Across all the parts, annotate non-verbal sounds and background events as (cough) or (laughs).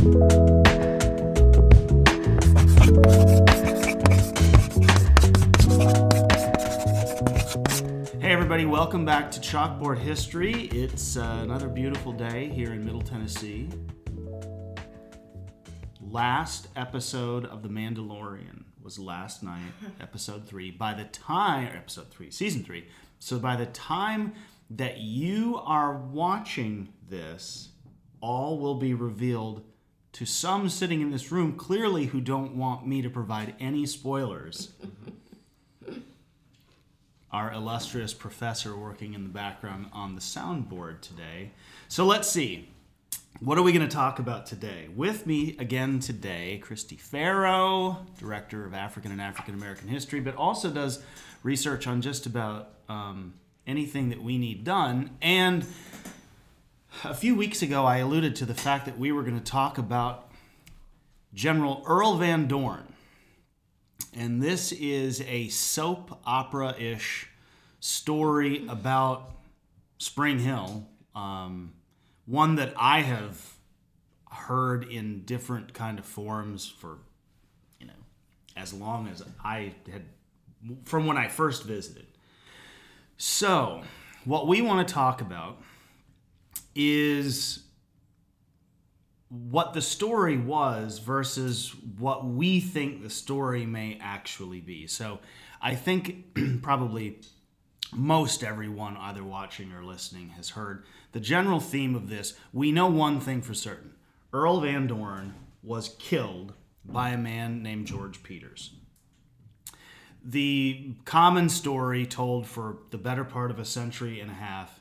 Hey, everybody, welcome back to Chalkboard History. It's uh, another beautiful day here in Middle Tennessee. Last episode of The Mandalorian was last night, (laughs) episode three. By the time, or episode three, season three. So by the time that you are watching this, all will be revealed to some sitting in this room clearly who don't want me to provide any spoilers (laughs) our illustrious professor working in the background on the soundboard today. So let's see. What are we going to talk about today? With me again today, Christy Farrow, Director of African and African American History, but also does research on just about um, anything that we need done. And a few weeks ago, I alluded to the fact that we were going to talk about General Earl Van Dorn and this is a soap opera ish story about Spring Hill. Um, one that I have heard in different kind of forms for, you know, as long as I had, from when I first visited. So, what we want to talk about is what the story was versus what we think the story may actually be. So I think (clears throat) probably most everyone either watching or listening has heard the general theme of this. We know one thing for certain Earl Van Dorn was killed by a man named George Peters. The common story told for the better part of a century and a half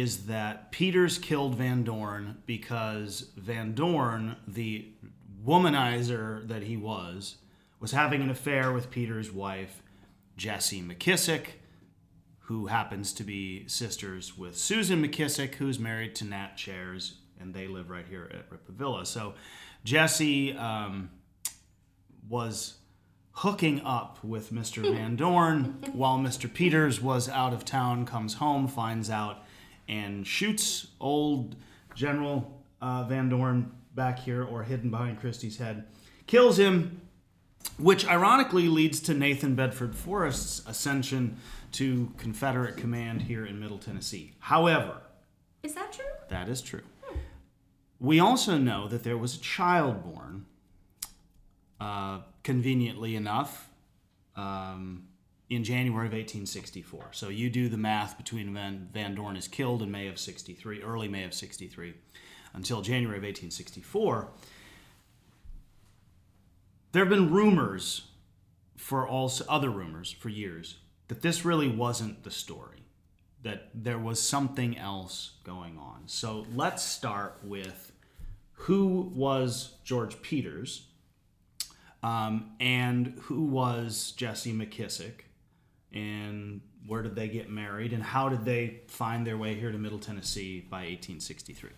is that Peters killed Van Dorn because Van Dorn, the womanizer that he was, was having an affair with Peters' wife, Jessie McKissick, who happens to be sisters with Susan McKissick, who's married to Nat Cheairs, and they live right here at Rippavilla. So Jessie um, was hooking up with Mr. (laughs) Van Dorn while Mr. Peters was out of town, comes home, finds out and shoots old General uh, Van Dorn back here or hidden behind Christie's head, kills him, which ironically leads to Nathan Bedford Forrest's ascension to Confederate command here in Middle Tennessee. However, Is that true? that is true. We also know that there was a child born, uh, conveniently enough, um, in January of 1864. So you do the math between Van, Van Dorn is killed in May of 63, early May of 63, until January of 1864. There have been rumors for all other rumors for years that this really wasn't the story, that there was something else going on. So let's start with who was George Peters um, and who was Jesse McKissick and where did they get married and how did they find their way here to Middle Tennessee by 1863?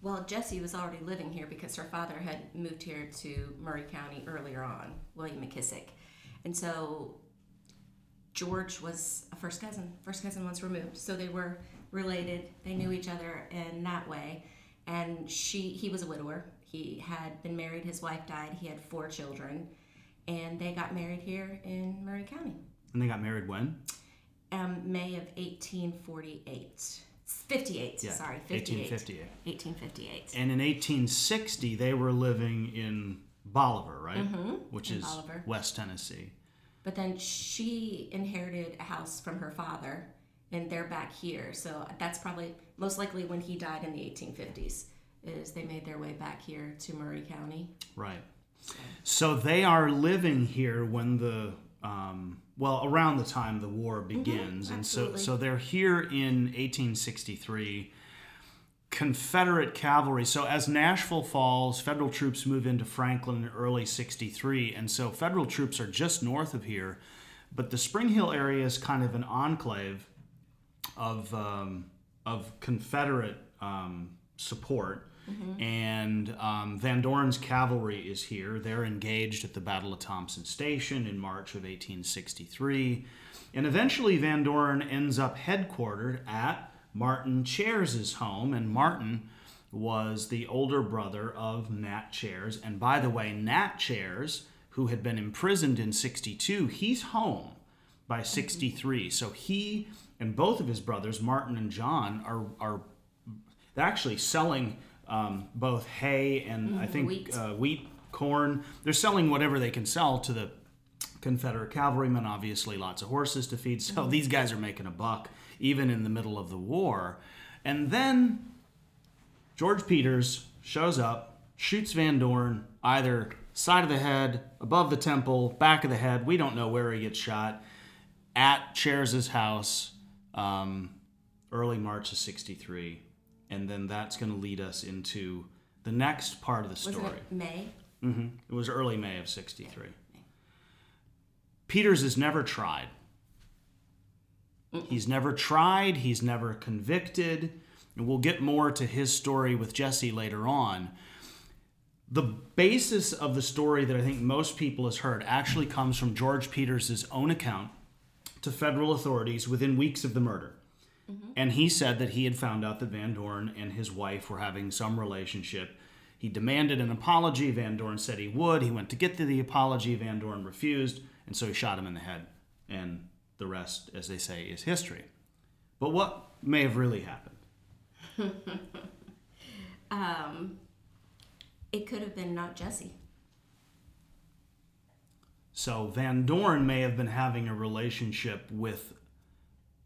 Well, Jessie was already living here because her father had moved here to Maury County earlier on, William McKissick. And so George was a first cousin. First cousin once removed. So they were related. They knew each other in that way. And she he was a widower. He had been married, his wife died, he had four children, and they got married here in Maury County. And they got married when? Um, May of 1848. 58, Yeah, sorry, 58. 1858. 1858. And in 1860, they were living in Bolivar, right? Which in is Bolivar. West Tennessee. But then she inherited a house from her father, and they're back here. So that's probably most likely when he died in the 1850s. Is they made their way back here to Maury County. Right. So they are living here when the um, well around the time the war begins, and so so they're here in 1863. Confederate cavalry. So as Nashville falls, federal troops move into Franklin in early 63, and so federal troops are just north of here, but the Spring Hill area is kind of an enclave of um, of Confederate um, support. And um, Van Dorn's cavalry is here. They're engaged at the Battle of Thompson Station in March of 1863. And eventually, Van Dorn ends up headquartered at Martin Cheairs' home. And Martin was the older brother of Nat Cheairs. And by the way, Nat Cheairs, who had been imprisoned in 62, he's home by 63. So he and both of his brothers, Martin and John, are, are actually selling um, both hay and I think wheat. Uh, wheat, corn. They're selling whatever they can sell to the Confederate cavalrymen, obviously, lots of horses to feed. So these guys are making a buck even in the middle of the war. And then George Peters shows up, shoots Van Dorn either side of the head, above the temple, back of the head. We don't know where he gets shot at Cheairs' house um, early March of 63. And then that's going to lead us into the next part of the Wasn't story. it May? hmm It was early May of 63. Peters is never tried. He's never tried, he's never convicted, and we'll get more to his story with Jesse later on. The basis of the story that I think most people has heard actually comes from George Peters' own account to federal authorities within weeks of the murder. And he said that he had found out that Van Dorn and his wife were having some relationship. He demanded an apology. Van Dorn said he would. He went to get to the apology. Van Dorn refused, and so he shot him in the head. And the rest, as they say, is history. But what may have really happened? (laughs) Um, it could have been not Jesse. So Van Dorn may have been having a relationship with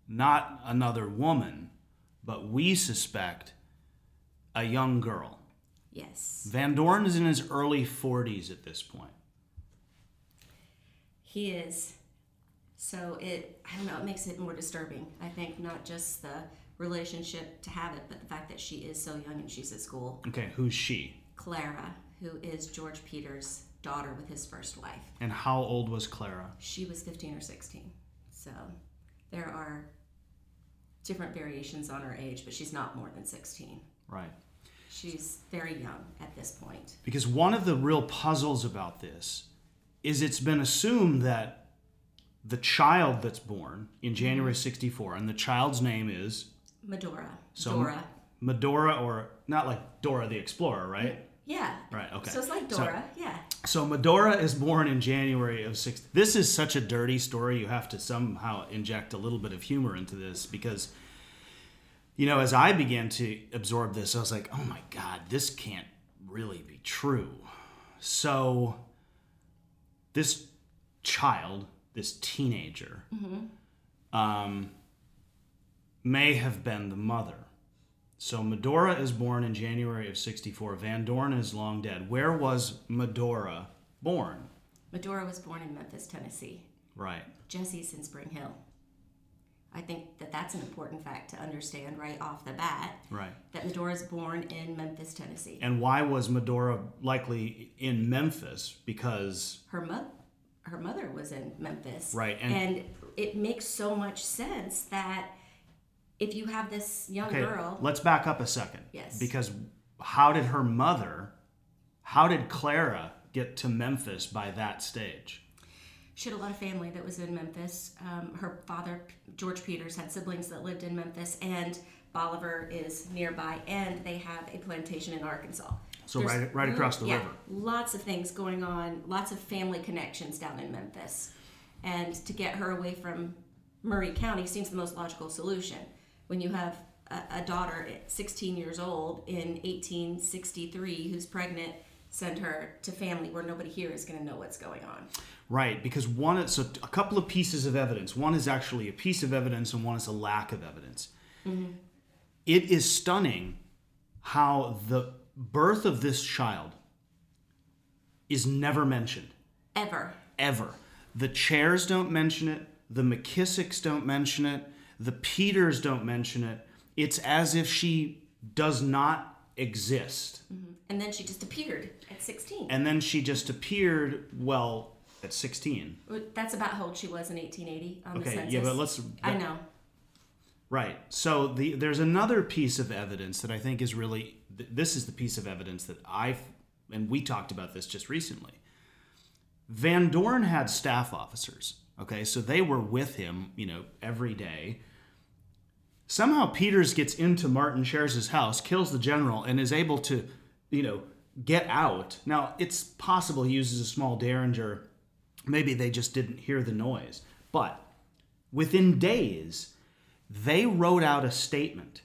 not another woman, but we suspect a young girl. Yes. Van Dorn is in his early 40s at this point. He is. So it, I don't know, it makes it more disturbing. I think not just the relationship to have it, but the fact that she is so young and she's at school. Okay, who's she? Clara, who is George Peters' daughter with his first wife. And how old was Clara? She was 15 or 16. So there are different variations on her age, but she's not more than 16. Right. She's very young at this point. Because one of the real puzzles about this is it's been assumed that the child that's born in January mm-hmm. 64, and the child's name is Medora. So- Dora. Medora, or not like Dora the Explorer, right? Yeah. Right, okay. So it's like So- Dora. yeah. So Medora is born in January of six. This is such a dirty story. You have to somehow inject a little bit of humor into this because, you know, as I began to absorb this, I was like, oh my god, this can't really be true. So, this child, this teenager, um, may have been the mother. So Medora is born in January of 64. Van Dorn is long dead. Where was Medora born? Medora was born in Memphis, Tennessee. Right. Jesse's in Spring Hill. I think that that's an important fact to understand right off the bat. Right. That Medora's born in Memphis, Tennessee. And why was Medora likely in Memphis? Because Her mo- her mother was in Memphis. Right, and- And, it makes so much sense that if you have this young okay, girl, let's back up a second. Yes. Because how did her mother, how did Clara get to Memphis by that stage? she had a lot of family that was in Memphis. Um, her father, George Peters, had siblings that lived in Memphis, and Bolivar is nearby, and they have a plantation in Arkansas. So There's right- right across the yeah, river. Lots of things going on, lots of family connections down in Memphis. And to get her away from Maury County seems the most logical solution. When you have a, a daughter at 16 years old in 1863 who's pregnant, send her to family where nobody here is going to know what's going on. Right, because one so a couple of pieces of evidence. One is actually a piece of evidence, and one is a lack of evidence. Mm-hmm. It is stunning how the birth of this child is never mentioned Ever. ever. The Cheairs don't mention it. The McKissicks don't mention it. The Peters don't mention it. It's as if she does not exist. Mm-hmm. And then she just appeared at 16. And then she just appeared, well, at 16. That's about how old she was in 1880 on the Okay, census. yeah, but let's. I know. Right. So the there's another piece of evidence that I think is really th- this is the piece of evidence that I and we talked about this just recently. Van Dorn had staff officers. Okay, so they were with him, you know, every day. Somehow Peters gets into Martin Cheairs' house, kills the general, and is able to, you know, get out. Now, it's possible he uses a small derringer. Maybe they just didn't hear the noise. But within days, they wrote out a statement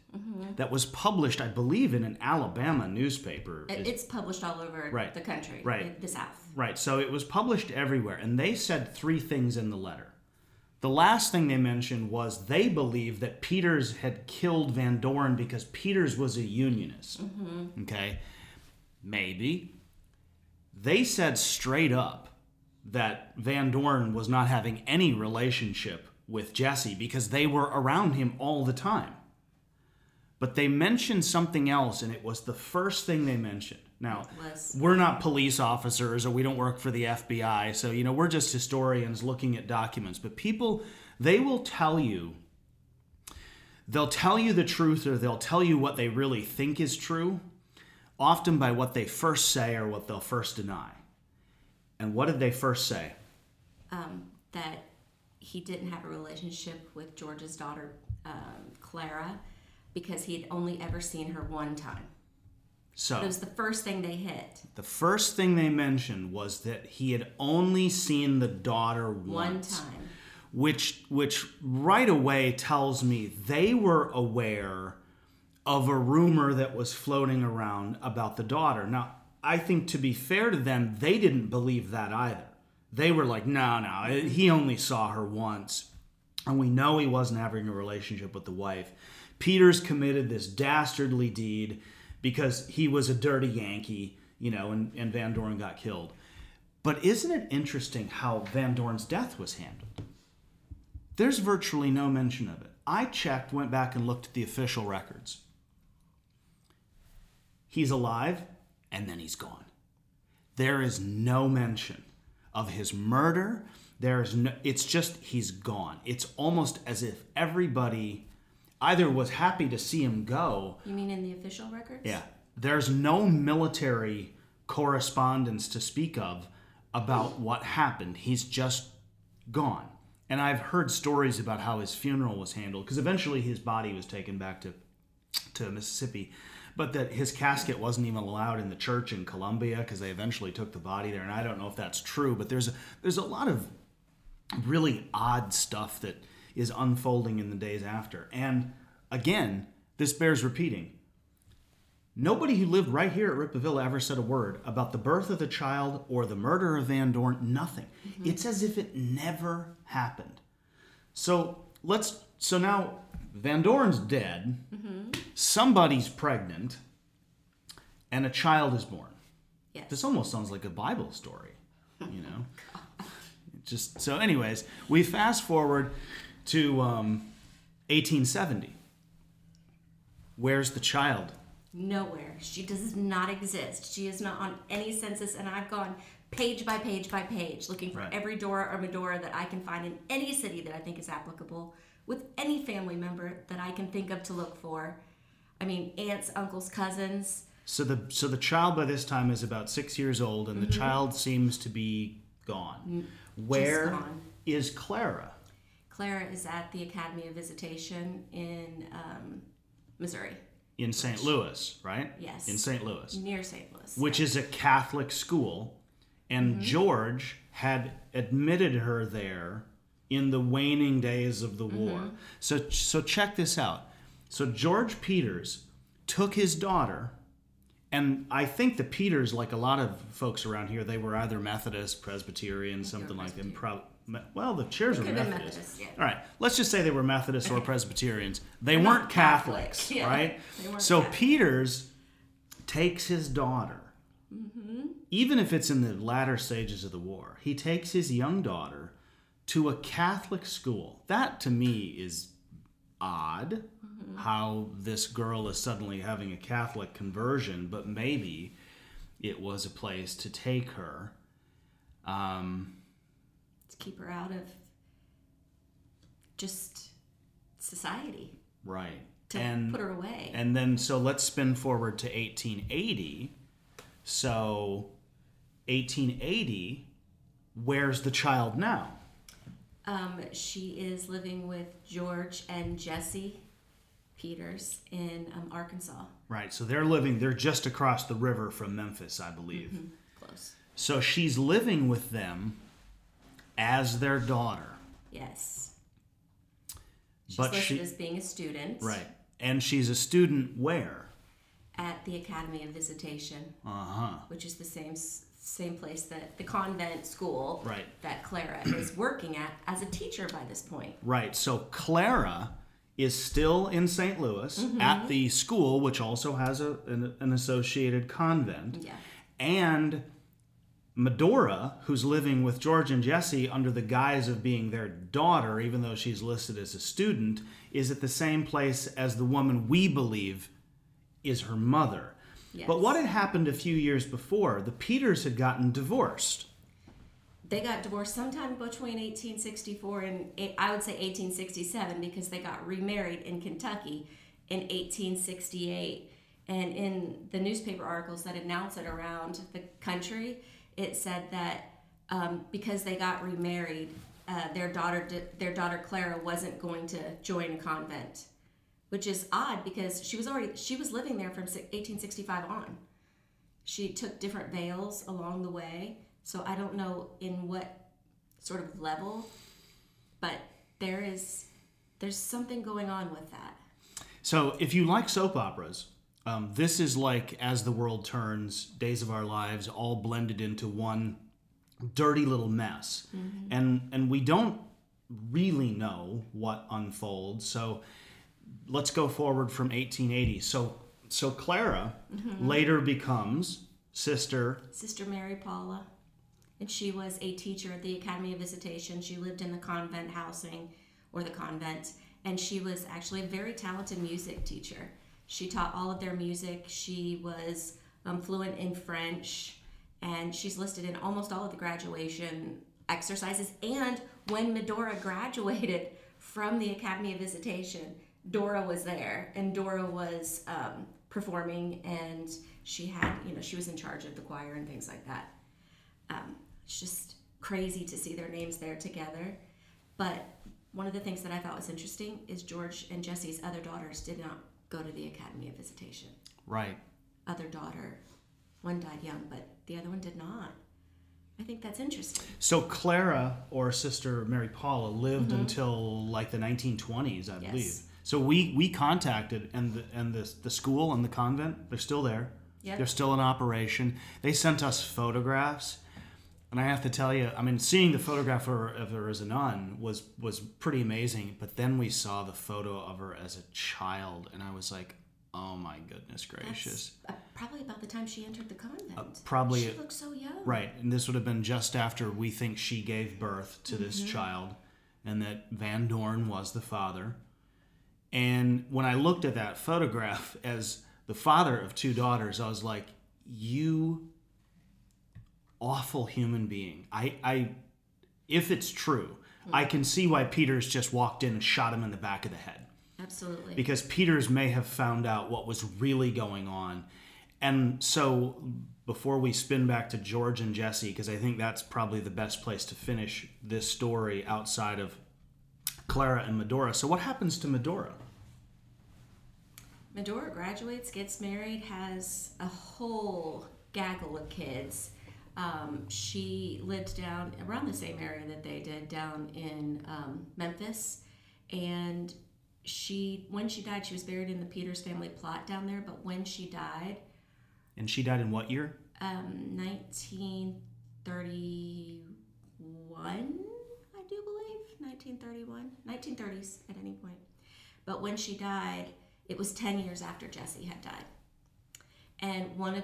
that was published, I believe, in an Alabama newspaper. It's published all over Right. the country, Right. the- the South. Right. So it was published everywhere, and they said three things in the letter. The last thing they mentioned was they believed that Peters had killed Van Dorn because Peters was a unionist. Mm-hmm. Okay. Maybe. They said straight up that Van Dorn was not having any relationship with Jesse because they were around him all the time. But they mentioned something else, and it was the first thing they mentioned. Now, we're not police officers or we don't work for the FBI, so you know, we're just historians looking at documents. But people, they will tell you, they'll tell you the truth or they'll tell you what they really think is true, often by what they first say or what they'll first deny. And what did they first say? um, that he didn't have a relationship with George's daughter, um, Clara, because he had only ever seen her one time. So, It was the first thing they hit. the first thing they mentioned was that he had only seen the daughter One time. which which right away tells me they were aware of a rumor that was floating around about the daughter. Now, I think to be fair to them, they didn't believe that either. They were like, "No, no, he only saw her once." And we know he wasn't having a relationship with the wife. Peters committed this dastardly deed because he was a dirty Yankee, you know, and, and Van Dorn got killed. But isn't it interesting how Van Dorn's death was handled? There's virtually no mention of it. I checked, went back and looked at the official records. He's alive, and then he's gone. There is no mention of his murder. There's no, it's just he's gone. It's almost as if everybody either was happy to see him go You mean in the official records? yeah. There's no military correspondence to speak of about what happened. He's just gone. And I've heard stories about how his funeral was handled because eventually his body was taken back to to Mississippi, but that his casket wasn't even allowed in the church in Columbia because they eventually took the body there. And I don't know if that's true, but there's a, there's a lot of really odd stuff that is unfolding in the days after. And again, this bears repeating. Nobody who lived right here at Rippavilla ever said a word about the birth of the child or the murder of Van Dorn. Nothing. Mm-hmm. It's as if it never happened. So let's. So now Van Dorn's dead. Somebody's pregnant, and a child is born. Yes. This almost sounds like a Bible story, you know. (laughs) Just so, anyways, we fast forward to um, 1870. Where's the child? Nowhere. She does not exist. She is not on any census, and I've gone page by page by page looking for Right. every Dora or Medora that I can find in any city that I think is applicable with any family member that I can think of to look for. I mean, aunts, uncles, cousins. So the so the child by this time is about six years old, and the mm-hmm. child seems to be gone. Mm, Where is gone. Clara? Clara is at the Academy of Visitation in um, Missouri, In St. Louis, right? Yes. In St. Louis, near St. Louis. which is a Catholic school, and mm-hmm. George had admitted her there in the waning days of the war. So so check this out. So George Peters took his daughter and I think the Peters, like a lot of folks around here, they were either Methodist, Presbyterian, something like that. Pro- well, the Cheairs were Methodist. Methodist, yeah. All right, let's just say they were Methodists or Presbyterians. They They're weren't not Catholic, Catholics, (laughs) yeah. right? So Catholic. Peters takes his daughter, Mm-hmm. even if it's in the latter stages of the war, he takes his young daughter to a Catholic school. That to me is odd Mm-hmm. how this girl is suddenly having a Catholic conversion, but maybe it was a place to take her. Um, to keep her out of just society, right. to and put her away. And then, so let's spin forward to 1880. So, 1880, where's the child now? Um, she is living with George and Jesse Peters in um, Arkansas. Right. So they're living, they're just across the river from Memphis, I believe. Close. So she's living with them as their daughter. Yes. She's But listed she- as being a student Right. And she's a student where? at the Academy of Visitation, Uh huh. which is the same same place that the convent school Right. that Clara is (clears throat) working at as a teacher by this point. Right. So Clara is still in St. Louis mm-hmm. at the school, which also has a, an, an associated convent. Yeah. And Medora, who's living with George and Jesse under the guise of being their daughter, even though she's listed as a student, is at the same place as the woman we believe is her mother. Yes. But what had happened a few years before? The Peters had gotten divorced. They got divorced sometime between 1864 and I would say 1867 because they got remarried in Kentucky in 1868. And in the newspaper articles that announced it around the country, it said that um, because they got remarried, uh, their daughter, their daughter Clara, wasn't going to join a convent, which is odd because she was already she was living there from 1865 on she took different veils along the way so i don't know in what sort of level but there is there's something going on with that So, if you like soap operas, um, this is like As the World Turns, Days of Our Lives, all blended into one dirty little mess. And and we don't really know what unfolds. So, let's go forward from 1880. So, so Clara later becomes sister. sister mary paula. And she was a teacher at the academy of visitation. She lived in the convent housing or the convent. And she was actually a very talented music teacher. She taught all of their music. She was um, fluent in french. And she's listed in almost all of the graduation exercises. And when medora graduated from the academy of visitation dora was there and dora was um, performing and she had you know she was in charge of the choir and things like that. Um, it's just crazy to see their names there together. But one of the things that i thought was interesting is george and jesse's other daughters did not go to the academy of visitation. Right. other daughter one died young but the other one did not. I think that's interesting. So Clara or sister Mary Paula lived until like the 1920s, I believe. So we we contacted and the and the the school and the convent, they're still there. Yep. They're still in operation. They sent us photographs. And I have to tell you, I mean, seeing the photograph of her, of her as a nun was was pretty amazing. But then we saw the photo of her as a child, and I was like, "Oh my goodness gracious!" Uh, probably about the time she entered the convent Uh, probably- she looked so young Right, and this would have been just after we think she gave birth to this child, and that Van Dorn was the father. And when I looked at that photograph as the father of two daughters, I was like, "You awful human being." I, I, if it's true, I can see why Peters just walked in and shot him in the back of the head absolutely because Peters may have found out what was really going on. And so, before we spin back to George and Jesse, because I think that's probably the best place to finish this story outside of Clara and Medora. So, what happens to Medora? Medora graduates, gets married, has a whole gaggle of kids. Um, she lived down around the same area that they did down in um, Memphis, and she when she died, she was buried in the Peters family plot down there. But when she died, And she died in what year? um, 1931, I do believe 1931, 1930s at any point. But when she died, it was 10 years after Jesse had died. And one of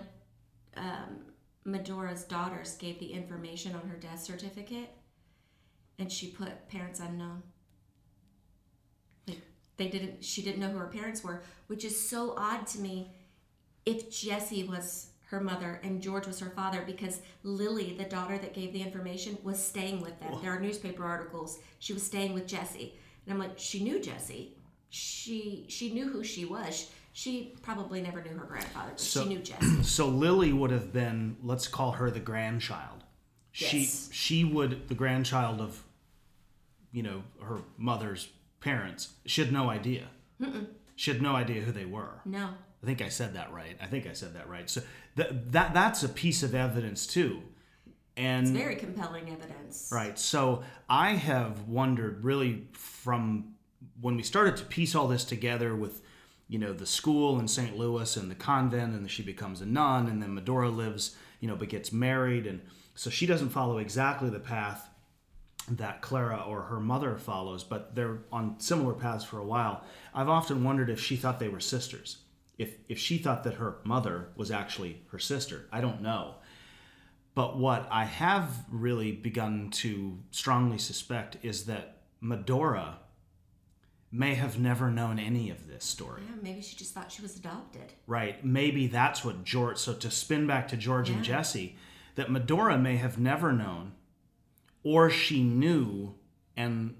um, Medora's daughters gave the information on her death certificate, and she put parents unknown. Like they didn't, she didn't know who her parents were, which is so odd to me. If Jesse was her mother and George was her father, because Lily, the daughter that gave the information, was staying with them. There are newspaper articles. She was staying with Jesse, and I'm like, she knew Jesse. She she knew who she was. She probably never knew her grandfather, but So- she knew Jesse. (clears throat) So, Lily would have been, let's call her the grandchild. She, Yes. she would, the grandchild of, you know, her mother's parents, she had no idea. She had no idea who they were. No. I think I said that right. I think I said that right. So that that that's a piece of evidence too. And Very compelling evidence. Right. So I have wondered really from when we started to piece all this together with, you know, the school in St. Louis and the convent, and she becomes a nun, and then Medora lives, you know, but gets married. And so she doesn't follow exactly the path that Clara or her mother follows, but they're on similar paths for a while. I've often wondered if she thought they were sisters. If, if she thought that her mother was actually her sister. I don't know. But what I have really begun to strongly suspect is that Medora may have never known any of this story. Yeah, maybe she just thought she was adopted. Right. Maybe that's what George. So to spin back to George and Jesse, that Medora may have never known, or she knew and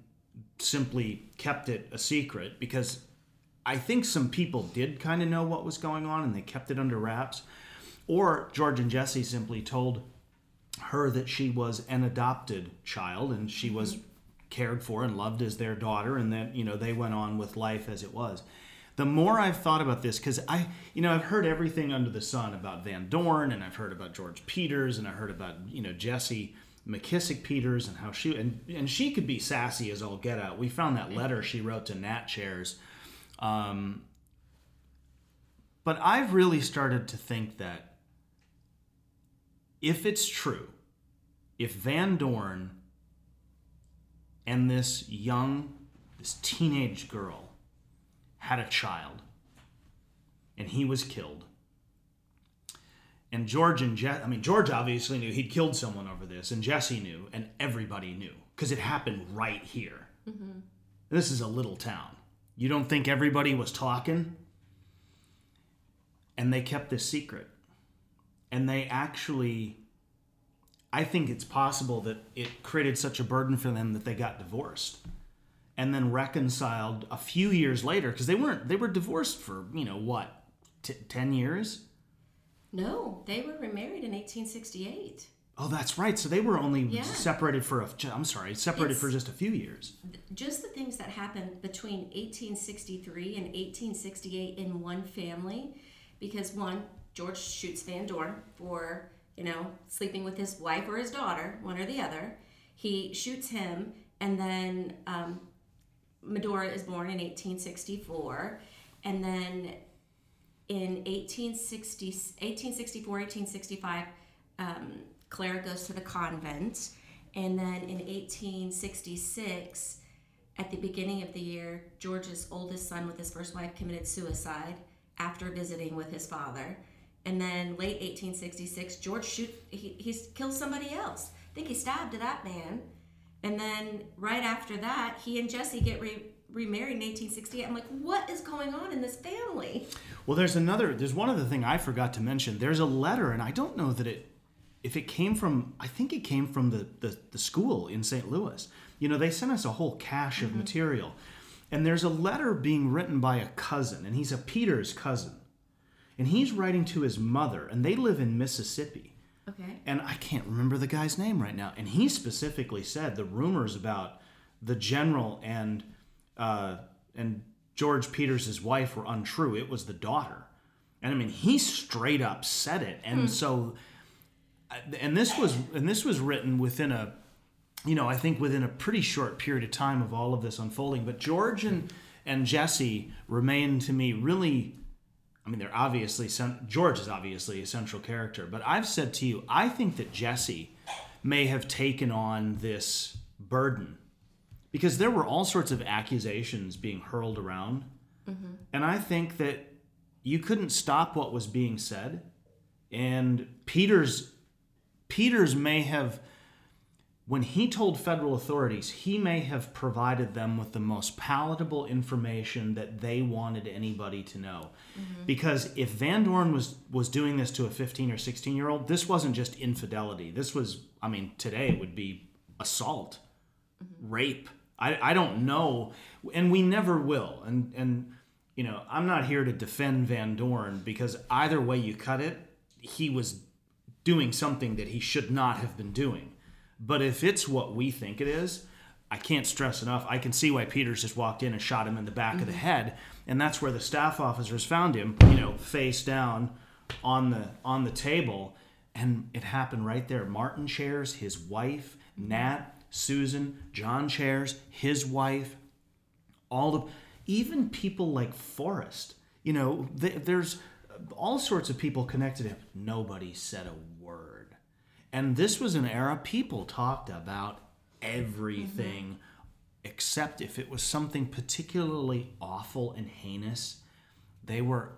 simply kept it a secret because I think some people did kind of know what was going on and they kept it under wraps. Or George and Jesse simply told her that she was an adopted child and she was mm-hmm. Cared for and loved as their daughter and that you know they went on with life as it was. The more i've thought about this because i you know i've heard everything under the sun about van dorn and i've heard about george peters and i heard about you know jesse mckissick peters and how she and, and she could be sassy as all get out. We found that letter she wrote to nat cheairs. Um, but i've really started to think that if it's true if Van Dorn and this young, this teenage girl had a child and he was killed, and George and Jesse, I mean, George obviously knew he'd killed someone over this, and Jesse knew, and everybody knew because it happened right here. Mm-hmm. This is a little town. You don't think everybody was talking? And they kept this secret. And they actually I think it's possible that it created such a burden for them that they got divorced and then reconciled a few years later because they weren't they were divorced for you know what t- 10 years No, they were remarried in 1868. oh that's right so they were only Yeah. separated for a i'm sorry separated It's- for just a few years Just the things that happened between 1863 and 1868 in one family, because one, George shoots Van Dorn for, you know, sleeping with his wife or his daughter, one or the other. He shoots him, and then um, Medora is born in 1864, and then in 1860, 1864, 1865, um, Clara goes to the convent. And then in 1866, at the beginning of the year, George's oldest son with his first wife committed suicide after visiting with his father. And then late 1866, George shoot he, he kills somebody else. I think he stabbed that man. And then right after that, he and Jesse get re- remarried in 1868. I'm like, what is going on in this family? well there's another there's one other thing i forgot to mention there's a letter and i don't know that it if it came from i think it came from the the, the school in st louis you know they sent us a whole cache of mm-hmm. material and there's a letter being written by a cousin and he's a peter's cousin and he's writing to his mother and they live in mississippi Okay. and I can't remember the guy's name right now. And he specifically said the rumors about the general and uh, and George Peters' wife were untrue. It was the daughter, and I mean he straight up said it. And so, uh, and this was and this was written within a, you know, I think within a pretty short period of time of all of this unfolding. But George and and Jesse remain to me really I mean, they're obviously George is obviously a central character, but I've said to you, I think that Jesse may have taken on this burden because there were all sorts of accusations being hurled around, mm-hmm. and I think that you couldn't stop what was being said, and Peter's Peters may have. When he told federal authorities, he may have provided them with the most palatable information that they wanted anybody to know. Mm-hmm. Because if Van Dorn was was doing this to a 15 or 16 year old, this wasn't just infidelity. This was, I mean, today it would be assault, mm-hmm. rape. I, I don't know, and we never will. And and you know, I'm not here to defend Van Dorn because either way you cut it, he was doing something that he should not have been doing. But if it's what we think it is, I can't stress enough. I can see why Peters just walked in and shot him in the back of the mm-hmm. head, and that's where the staff officers found him. You know, face down on the on the table, and it happened right there. Martin Cheairs, his wife, Nat, Susan, John Cheairs, his wife, all of even people like Forrest. You know, th- there's all sorts of people connected to him. Nobody said a word. And this was an era people talked about everything except if it was something particularly awful and heinous, they were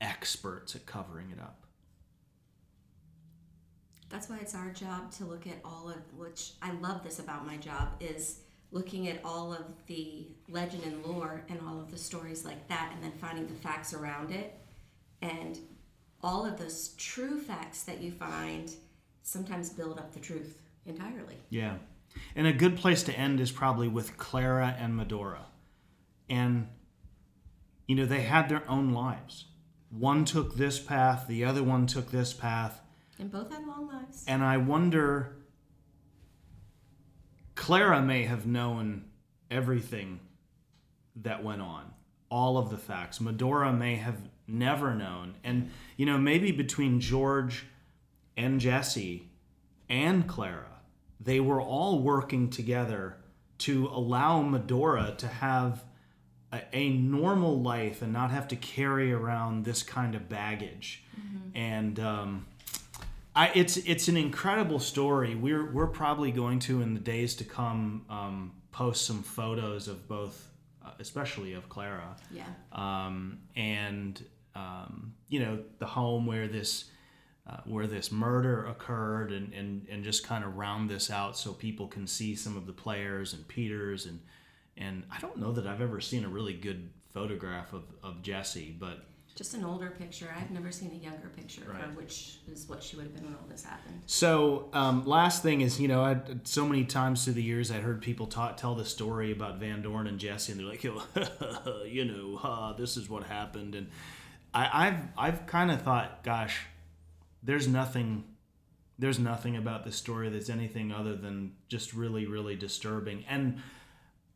experts at covering it up. That's why it's our job to look at all of which I love this about my job is looking at all of the legend and lore and all of the stories like that and then finding the facts around it and all of those true facts that you find sometimes build up the truth entirely. Yeah. And a good place to end is probably with Clara and Medora. And, you know, they had their own lives. One took this path, the other one took this path. And both had long lives. And I wonder, Clara may have known everything that went on, all of the facts. Medora may have never known. And, you know, maybe between George and Jesse and Clara, they were all working together to allow Medora to have a, a normal life and not have to carry around this kind of baggage. And um, I, it's it's an incredible story. We're we're probably going to in the days to come um, post some photos of both, uh, especially of Clara Yeah. um, and um, you know the home where this uh, where this murder occurred and, and, and just kind of round this out so people can see some of the players and Peters and and I don't know that I've ever seen a really good photograph of, of Jesse but Just an older picture. I've never seen a younger picture of her, which is what she would have been when all this happened. So, um, last thing is, you know, I so many times through the years I heard people talk, tell the story about Van Dorn and Jesse, and they're like, (laughs) "Oh, (laughs) you know, uh, this is what happened," and I, I've I've kind of thought, gosh, there's nothing, there's nothing about this story that's anything other than just really, really disturbing and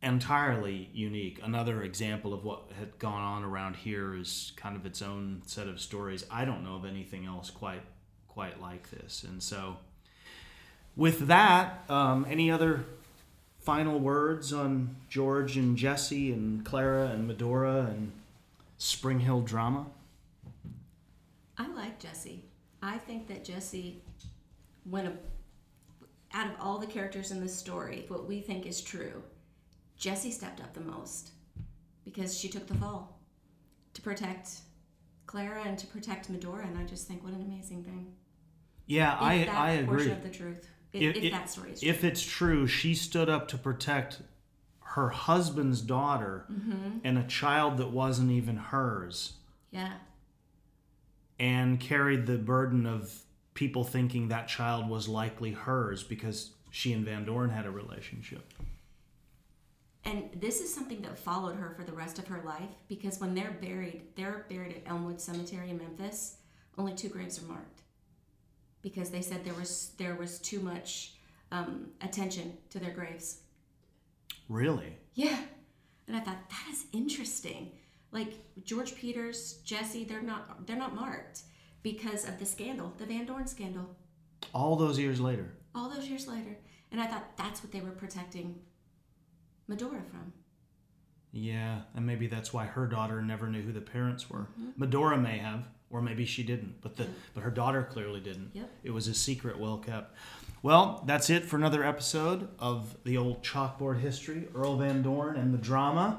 entirely unique. Another example of what had gone on around here is kind of its own set of stories. I don't know of anything else quite quite like this. And so, with that, um, any other final words on George and Jesse and Clara and Medora and Spring Hill drama? I like Jesse. I think that Jesse, when a, out of all the characters in this story, what we think is true, Jesse stepped up the most because she took the fall to protect Clara and to protect Medora, and I just think what an amazing thing. Yeah, If I that I agree. portion of the truth, if, If- if, if- that story is true. If it's true, she stood up to protect her husband's daughter Mm-hmm. and a child that wasn't even hers. yeah, and carried the burden of people thinking that child was likely hers because she and Van Dorn had a relationship. And this is something that followed her for the rest of her life because when they're buried, they're buried at Elmwood Cemetery in Memphis. Only two graves are marked because they said there was there was too much um, attention to their graves. Really? Yeah, and I thought that is interesting. Like George Peters, Jesse, they're not they're not marked because of the scandal, the Van Dorn scandal, All those years later. all those years later. And I thought that's what they were protecting Medora from. Yeah, and maybe that's why her daughter never knew who the parents were. Mm-hmm. Medora may have, or maybe she didn't, but the mm-hmm. but her daughter clearly didn't. Yep. It was a secret well kept. Well, that's it for another episode of the old chalkboard history, Earl Van Dorn and the drama.